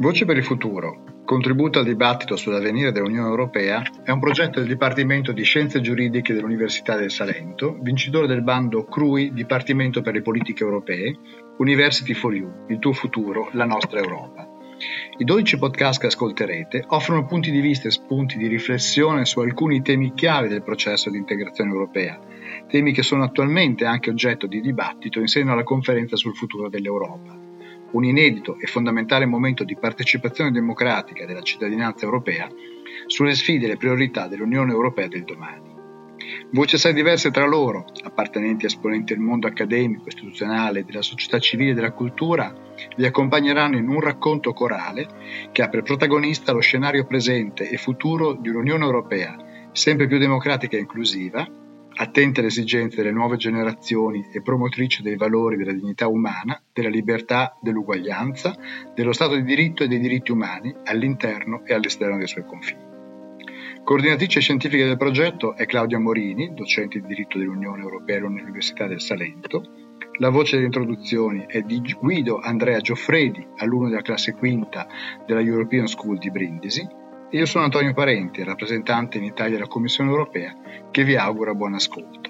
Voce per il futuro, contributo al dibattito sull'avvenire dell'Unione Europea, è un progetto del Dipartimento di Scienze Giuridiche dell'Università del Salento, vincitore del bando CRUI, Dipartimento per le Politiche Europee, University for You, il tuo futuro, la nostra Europa. I 12 podcast che ascolterete offrono punti di vista e spunti di riflessione su alcuni temi chiave del processo di integrazione europea, temi che sono attualmente anche oggetto di dibattito in seno alla conferenza sul futuro dell'Europa un inedito e fondamentale momento di partecipazione democratica della cittadinanza europea sulle sfide e le priorità dell'Unione Europea del domani. Voci assai diverse tra loro, appartenenti a esponenti del mondo accademico, istituzionale, della società civile e della cultura, vi accompagneranno in un racconto corale che ha per protagonista lo scenario presente e futuro di un'Unione Europea sempre più democratica e inclusiva, attenta alle esigenze delle nuove generazioni e promotrice dei valori della dignità umana, della libertà, dell'uguaglianza, dello Stato di diritto e dei diritti umani all'interno e all'esterno dei suoi confini. Coordinatrice scientifica del progetto è Claudia Morini, docente di diritto dell'Unione Europea all'Università del Salento. La voce delle introduzioni è di Guido Andrea Gioffredi, alunno della classe quinta della European School di Brindisi, io sono Antonio Parenti, rappresentante in Italia della Commissione europea, che vi augura buon ascolto.